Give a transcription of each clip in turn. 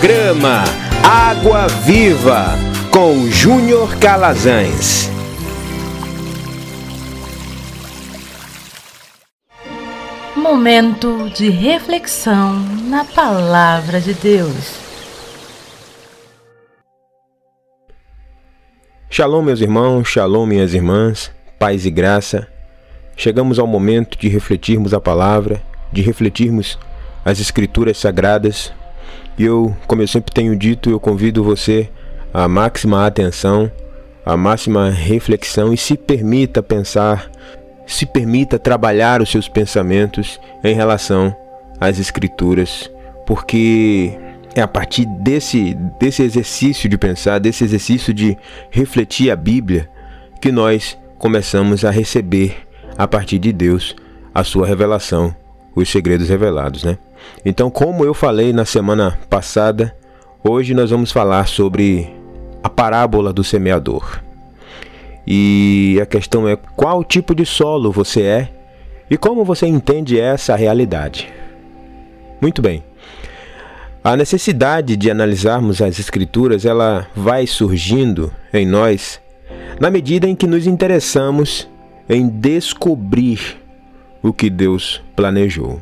Programa Água Viva com Júnior Calazans. Momento de reflexão na Palavra de Deus. Shalom, meus irmãos, shalom, minhas irmãs, paz e graça. Chegamos ao momento de refletirmos a palavra, de refletirmos as Escrituras Sagradas e eu, como eu sempre tenho dito, eu convido você à máxima atenção, à máxima reflexão e se permita pensar, se permita trabalhar os seus pensamentos em relação às escrituras, porque é a partir desse, desse exercício de pensar, desse exercício de refletir a Bíblia, que nós começamos a receber a partir de Deus a sua revelação, os segredos revelados, né? Então, como eu falei na semana passada, hoje nós vamos falar sobre a parábola do semeador. E a questão é qual tipo de solo você é e como você entende essa realidade. Muito bem. A necessidade de analisarmos as escrituras, ela vai surgindo em nós na medida em que nos interessamos em descobrir o que Deus planejou.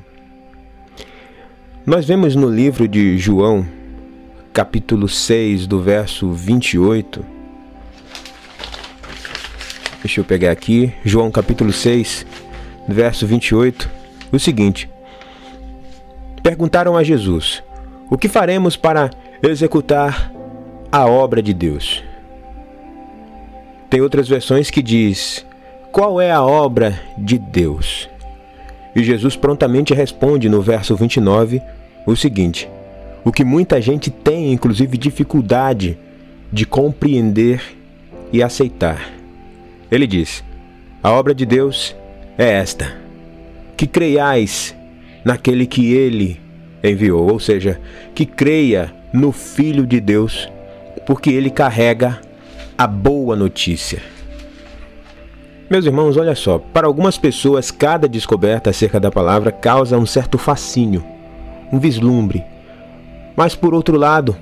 Nós vemos no livro de João, capítulo 6, do verso 28. Deixa eu pegar aqui, João capítulo 6, verso 28, o seguinte: Perguntaram a Jesus: O que faremos para executar a obra de Deus? Tem outras versões que diz: Qual é a obra de Deus? E Jesus prontamente responde no verso 29 o seguinte: o que muita gente tem, inclusive, dificuldade de compreender e aceitar. Ele diz: A obra de Deus é esta: que creiais naquele que ele enviou, ou seja, que creia no Filho de Deus, porque ele carrega a boa notícia. Meus irmãos, olha só, para algumas pessoas, cada descoberta acerca da palavra causa um certo fascínio um vislumbre. Mas por outro lado,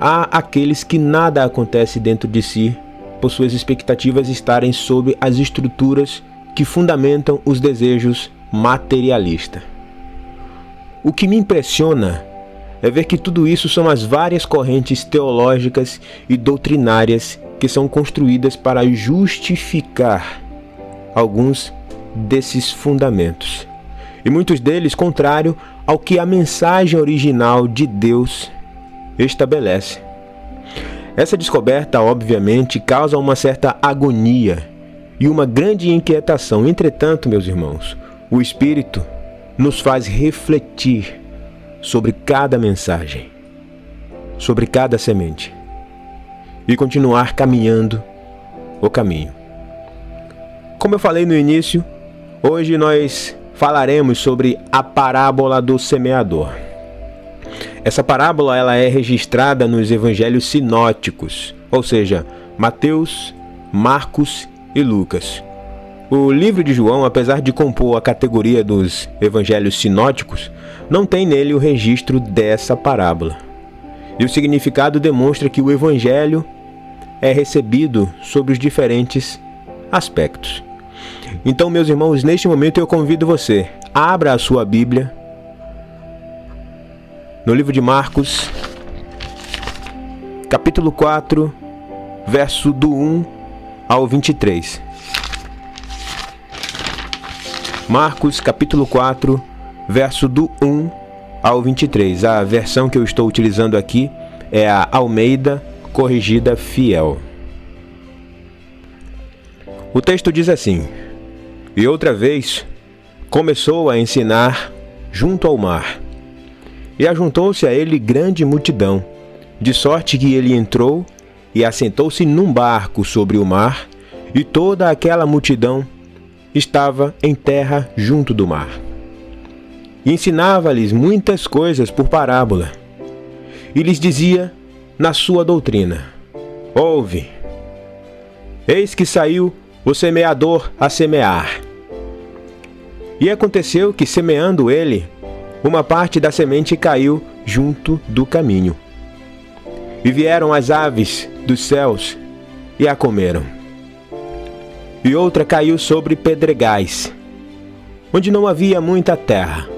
há aqueles que nada acontece dentro de si, por suas expectativas estarem sob as estruturas que fundamentam os desejos materialistas. O que me impressiona é ver que tudo isso são as várias correntes teológicas e doutrinárias que são construídas para justificar alguns desses fundamentos. E muitos deles contrário ao que a mensagem original de Deus estabelece. Essa descoberta, obviamente, causa uma certa agonia e uma grande inquietação. Entretanto, meus irmãos, o Espírito nos faz refletir sobre cada mensagem, sobre cada semente e continuar caminhando o caminho. Como eu falei no início, hoje nós falaremos sobre a parábola do semeador. Essa parábola ela é registrada nos evangelhos sinóticos, ou seja, Mateus, Marcos e Lucas. O livro de João, apesar de compor a categoria dos evangelhos sinóticos, não tem nele o registro dessa parábola. E o significado demonstra que o evangelho é recebido sobre os diferentes aspectos. Então, meus irmãos, neste momento eu convido você, abra a sua Bíblia no livro de Marcos, capítulo 4, verso do 1 ao 23. Marcos, capítulo 4, verso do 1 ao 23. A versão que eu estou utilizando aqui é a Almeida Corrigida Fiel. O texto diz assim: e outra vez começou a ensinar junto ao mar. E ajuntou-se a ele grande multidão, de sorte que ele entrou e assentou-se num barco sobre o mar, e toda aquela multidão estava em terra junto do mar. E ensinava-lhes muitas coisas por parábola, e lhes dizia na sua doutrina: Ouve, eis que saiu o semeador a semear. E aconteceu que, semeando ele, uma parte da semente caiu junto do caminho, E vieram as aves dos céus e a comeram. E outra caiu sobre pedregais, onde não havia muita terra.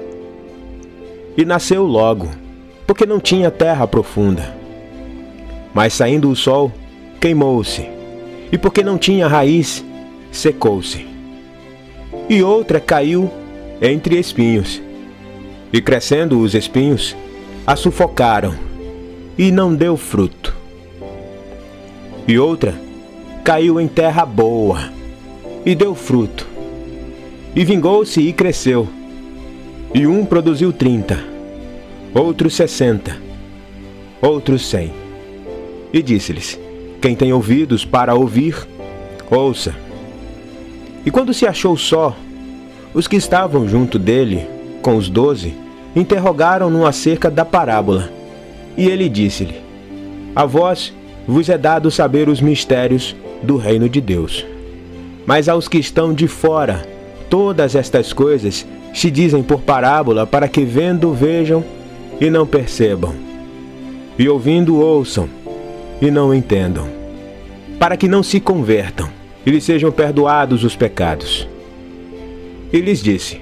E nasceu logo, porque não tinha terra profunda. Mas saindo o sol, queimou-se, e porque não tinha raiz, secou-se. E outra caiu entre espinhos, e crescendo os espinhos, a sufocaram, e não deu fruto. E outra caiu em terra boa, e deu fruto. E vingou-se e cresceu. E um produziu trinta, outro sessenta, outro cem. E disse-lhes: Quem tem ouvidos para ouvir, ouça. E quando se achou só, os que estavam junto dele, com os doze, interrogaram-no acerca da parábola. E ele disse-lhe: A vós vos é dado saber os mistérios do reino de Deus. Mas aos que estão de fora, todas estas coisas se dizem por parábola para que vendo vejam e não percebam, e ouvindo ouçam e não entendam, para que não se convertam e lhes sejam perdoados os pecados. E lhes disse: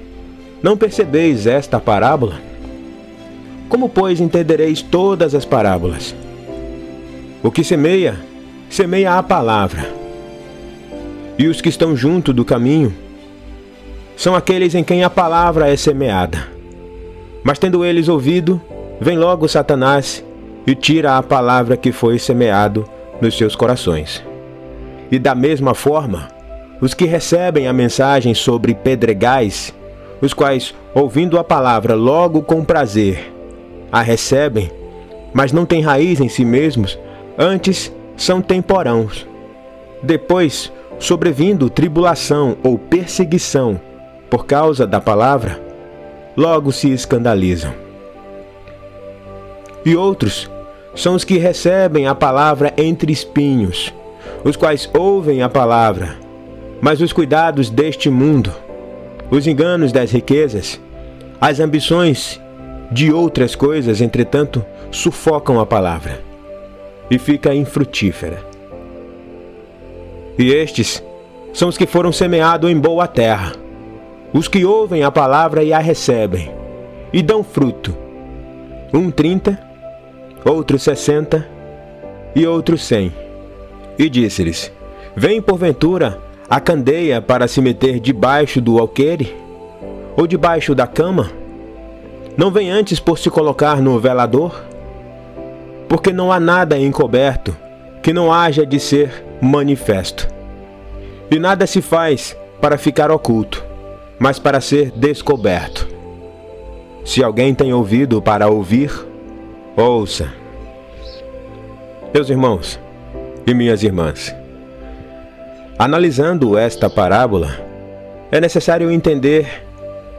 Não percebeis esta parábola? Como, pois, entendereis todas as parábolas? O que semeia, semeia a palavra. E os que estão junto do caminho são aqueles em quem a palavra é semeada. Mas tendo eles ouvido, vem logo Satanás e tira a palavra que foi semeado nos seus corações. E da mesma forma, os que recebem a mensagem sobre pedregais, os quais, ouvindo a palavra logo com prazer, a recebem, mas não têm raiz em si mesmos, antes são temporãos. Depois, sobrevindo tribulação ou perseguição por causa da palavra, logo se escandalizam. E outros são os que recebem a palavra entre espinhos, os quais ouvem a palavra, mas os cuidados deste mundo, os enganos das riquezas, as ambições de outras coisas, entretanto, sufocam a palavra e fica infrutífera. E estes são os que foram semeados em boa terra, os que ouvem a palavra e a recebem, e dão fruto, um trinta, outro sessenta e outro cem. E disse-lhes: Vem porventura a candeia para se meter debaixo do alqueire? Ou debaixo da cama? Não vem antes por se colocar no velador? Porque não há nada encoberto que não haja de ser manifesto. E nada se faz para ficar oculto, mas para ser descoberto. Se alguém tem ouvido para ouvir, ouça. Meus irmãos e minhas irmãs, analisando esta parábola, é necessário entender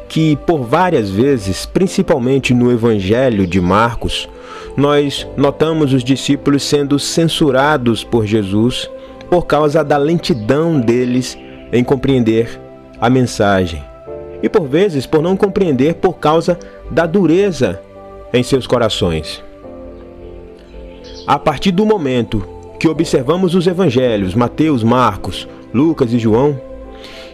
que por várias vezes, principalmente no Evangelho de Marcos, nós notamos os discípulos sendo censurados por Jesus por causa da lentidão deles em compreender a mensagem. E por vezes por não compreender por causa da dureza em seus corações. A partir do momento que observamos os evangelhos, Mateus, Marcos, Lucas e João,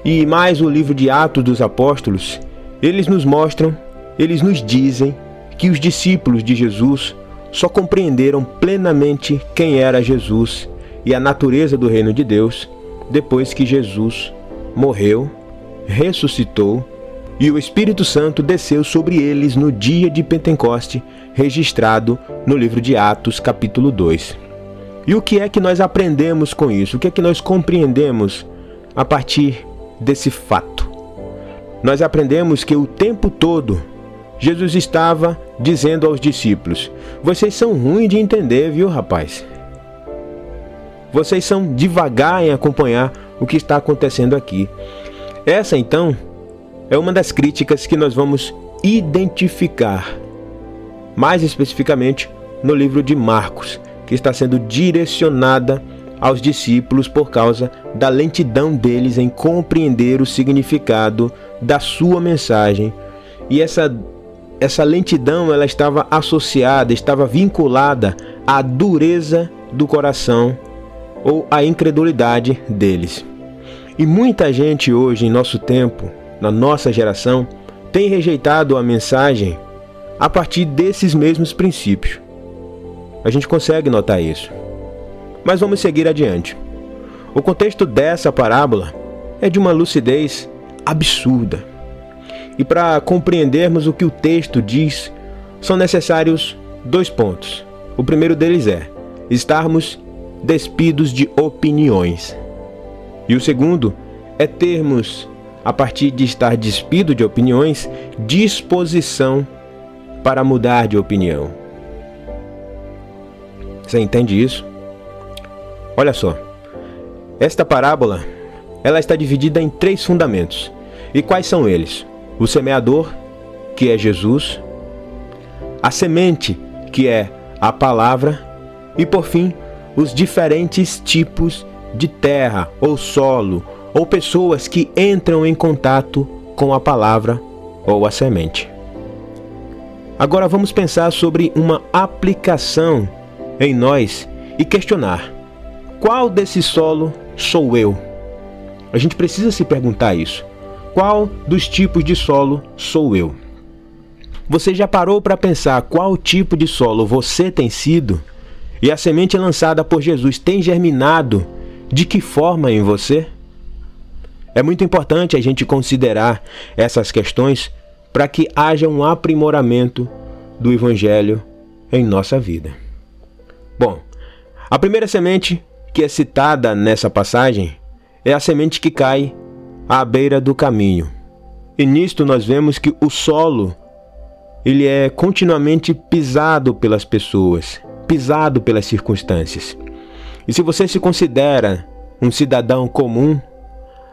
e mais o livro de Atos dos Apóstolos, eles nos mostram, eles nos dizem que os discípulos de Jesus só compreenderam plenamente quem era Jesus e a natureza do reino de Deus depois que Jesus morreu, ressuscitou e o Espírito Santo desceu sobre eles no dia de Pentecoste, registrado no livro de Atos, capítulo 2. E o que é que nós aprendemos com isso? O que é que nós compreendemos a partir desse fato? Nós aprendemos que o tempo todo Jesus estava dizendo aos discípulos: Vocês são ruins de entender, viu, rapaz? Vocês são devagar em acompanhar o que está acontecendo aqui. Essa, então, é uma das críticas que nós vamos identificar, mais especificamente no livro de Marcos, que está sendo direcionada aos discípulos por causa da lentidão deles em compreender o significado da sua mensagem. E essa essa lentidão ela estava associada, estava vinculada a dureza do coração ou a incredulidade deles. E muita gente hoje, em nosso tempo, na nossa geração, tem rejeitado a mensagem a partir desses mesmos princípios. A gente consegue notar isso. Mas vamos seguir adiante. O contexto dessa parábola é de uma lucidez absurda. E para compreendermos o que o texto diz, são necessários dois pontos. O primeiro deles é estarmos despidos de opiniões. E o segundo é termos, a partir de estar despido de opiniões, disposição para mudar de opinião. Você entende isso? Olha só. Esta parábola, ela está dividida em três fundamentos. E quais são eles? O semeador, que é Jesus, a semente, que é a palavra, e por fim, os diferentes tipos de terra ou solo ou pessoas que entram em contato com a palavra ou a semente. Agora vamos pensar sobre uma aplicação em nós e questionar: qual desse solo sou eu? A gente precisa se perguntar isso. Qual dos tipos de solo sou eu? Você já parou para pensar qual tipo de solo você tem sido? E a semente lançada por Jesus tem germinado de que forma em você? É muito importante a gente considerar essas questões para que haja um aprimoramento do Evangelho em nossa vida. Bom, a primeira semente que é citada nessa passagem é a semente que cai à beira do caminho. E nisto nós vemos que o solo ele é continuamente pisado pelas pessoas, pisado pelas circunstâncias. E se você se considera um cidadão comum,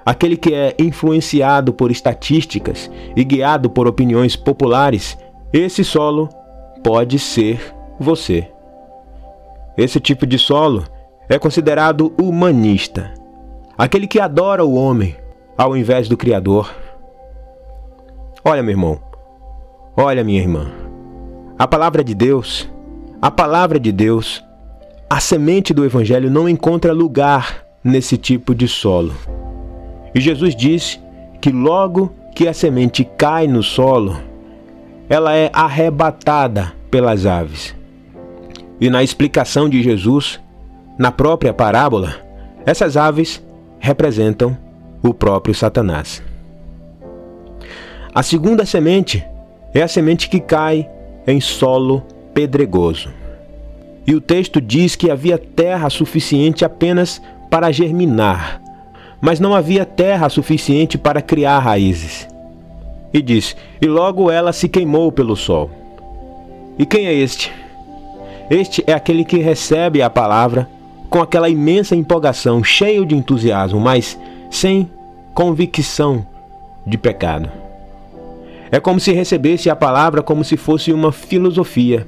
aquele que é influenciado por estatísticas e guiado por opiniões populares, esse solo pode ser você. Esse tipo de solo é considerado humanista, aquele que adora o homem ao invés do Criador. Olha, meu irmão, Olha, minha irmã, a palavra de Deus, a palavra de Deus, a semente do Evangelho não encontra lugar nesse tipo de solo. E Jesus disse que logo que a semente cai no solo, ela é arrebatada pelas aves. E na explicação de Jesus, na própria parábola, essas aves representam o próprio Satanás. A segunda semente é a semente que cai em solo pedregoso. E o texto diz que havia terra suficiente apenas para germinar, mas não havia terra suficiente para criar raízes. E diz: E logo ela se queimou pelo sol. E quem é este? Este é aquele que recebe a palavra com aquela imensa empolgação, cheio de entusiasmo, mas sem convicção de pecado. É como se recebesse a palavra como se fosse uma filosofia,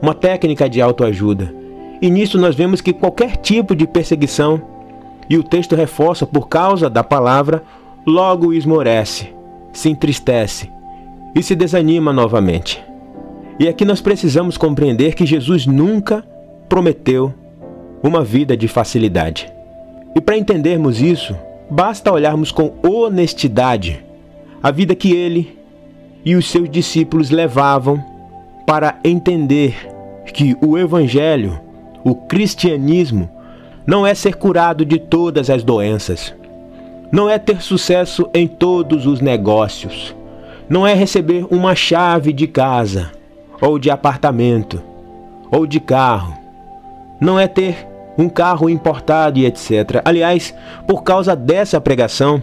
uma técnica de autoajuda. E nisso nós vemos que qualquer tipo de perseguição, e o texto reforça por causa da palavra, logo esmorece, se entristece e se desanima novamente. E aqui nós precisamos compreender que Jesus nunca prometeu uma vida de facilidade. E para entendermos isso, basta olharmos com honestidade a vida que ele e os seus discípulos levavam para entender que o Evangelho, o cristianismo, não é ser curado de todas as doenças, não é ter sucesso em todos os negócios, não é receber uma chave de casa, ou de apartamento, ou de carro, não é ter um carro importado e etc. Aliás, por causa dessa pregação,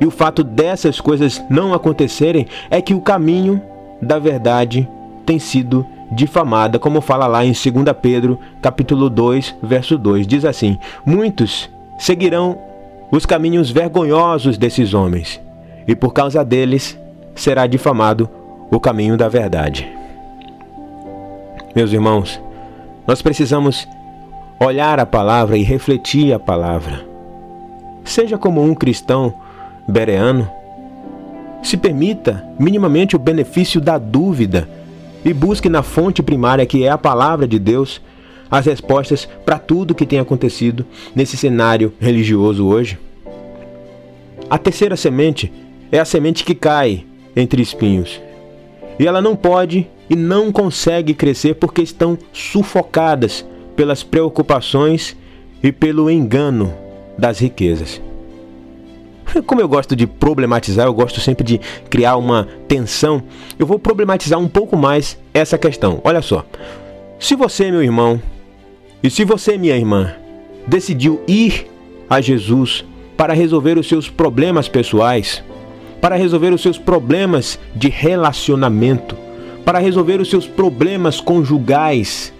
e o fato dessas coisas não acontecerem é que o caminho da verdade tem sido difamada, como fala lá em 2 Pedro, capítulo 2, verso 2. Diz assim: Muitos seguirão os caminhos vergonhosos desses homens, e por causa deles será difamado o caminho da verdade. Meus irmãos, nós precisamos olhar a palavra e refletir a palavra. Seja como um cristão bereano. Se permita minimamente o benefício da dúvida e busque na fonte primária que é a palavra de Deus as respostas para tudo que tem acontecido nesse cenário religioso hoje? A terceira semente é a semente que cai entre espinhos. E ela não pode e não consegue crescer porque estão sufocadas pelas preocupações e pelo engano das riquezas. Como eu gosto de problematizar, eu gosto sempre de criar uma tensão, eu vou problematizar um pouco mais essa questão. Olha só. Se você, meu irmão, e se você, minha irmã, decidiu ir a Jesus para resolver os seus problemas pessoais, para resolver os seus problemas de relacionamento, para resolver os seus problemas conjugais,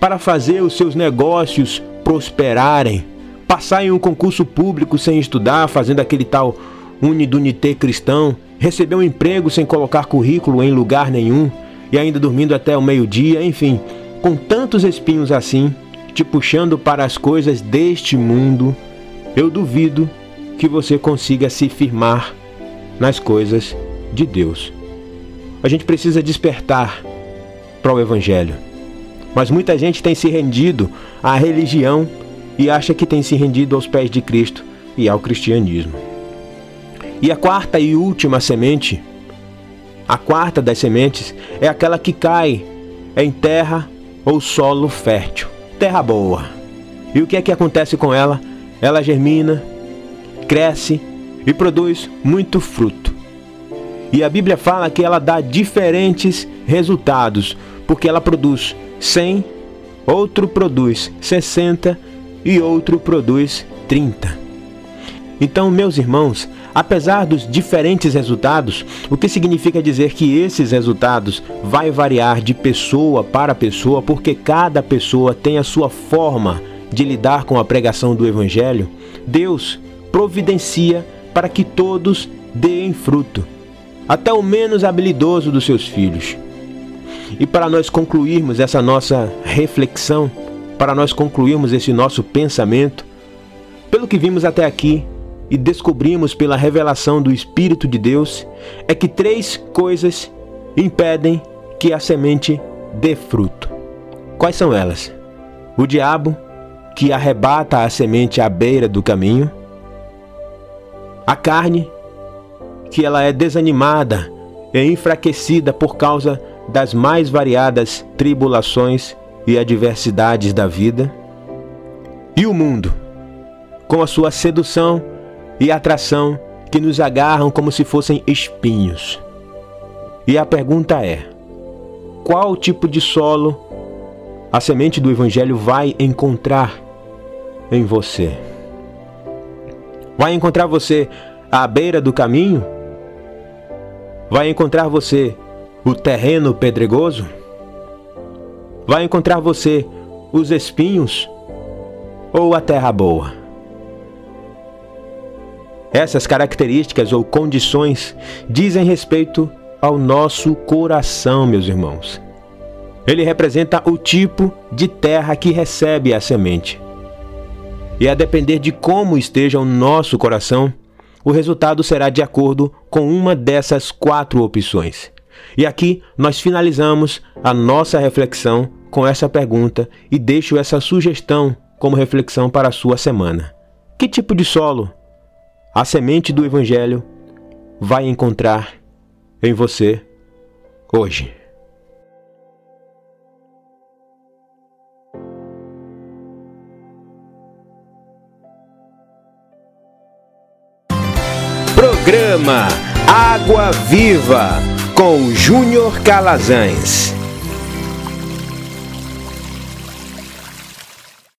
para fazer os seus negócios prosperarem, passar em um concurso público sem estudar, fazendo aquele tal unidunité cristão, receber um emprego sem colocar currículo em lugar nenhum e ainda dormindo até o meio-dia, enfim, com tantos espinhos assim, te puxando para as coisas deste mundo, eu duvido que você consiga se firmar nas coisas de Deus. A gente precisa despertar para o Evangelho. Mas muita gente tem se rendido à religião e acha que tem se rendido aos pés de Cristo e ao cristianismo. E a quarta e última semente, a quarta das sementes, é aquela que cai em terra ou solo fértil, terra boa. E o que é que acontece com ela? Ela germina, cresce e produz muito fruto. E a Bíblia fala que ela dá diferentes resultados, porque ela produz 100, outro produz 60 e outro produz 30. Então, meus irmãos, apesar dos diferentes resultados, o que significa dizer que esses resultados vai variar de pessoa para pessoa, porque cada pessoa tem a sua forma de lidar com a pregação do evangelho, Deus providencia para que todos deem fruto, até o menos habilidoso dos seus filhos. E para nós concluirmos essa nossa reflexão, para nós concluirmos esse nosso pensamento, pelo que vimos até aqui e descobrimos pela revelação do Espírito de Deus, é que três coisas impedem que a semente dê fruto. Quais são elas? O diabo, que arrebata a semente à beira do caminho, a carne, que ela é desanimada e enfraquecida por causa das mais variadas tribulações e adversidades da vida, e o mundo, com a sua sedução e atração que nos agarram como se fossem espinhos. E a pergunta é: qual tipo de solo a semente do Evangelho vai encontrar em você? Vai encontrar você à beira do caminho? Vai encontrar você o terreno pedregoso? Vai encontrar você os espinhos ou a terra boa? Essas características ou condições dizem respeito ao nosso coração, meus irmãos. Ele representa o tipo de terra que recebe a semente. E a depender de como esteja o nosso coração, o resultado será de acordo com uma dessas quatro opções. E aqui nós finalizamos a nossa reflexão com essa pergunta e deixo essa sugestão como reflexão para a sua semana. Que tipo de solo a semente do Evangelho vai encontrar em você hoje? Programa Água Viva com Júnior Calazans.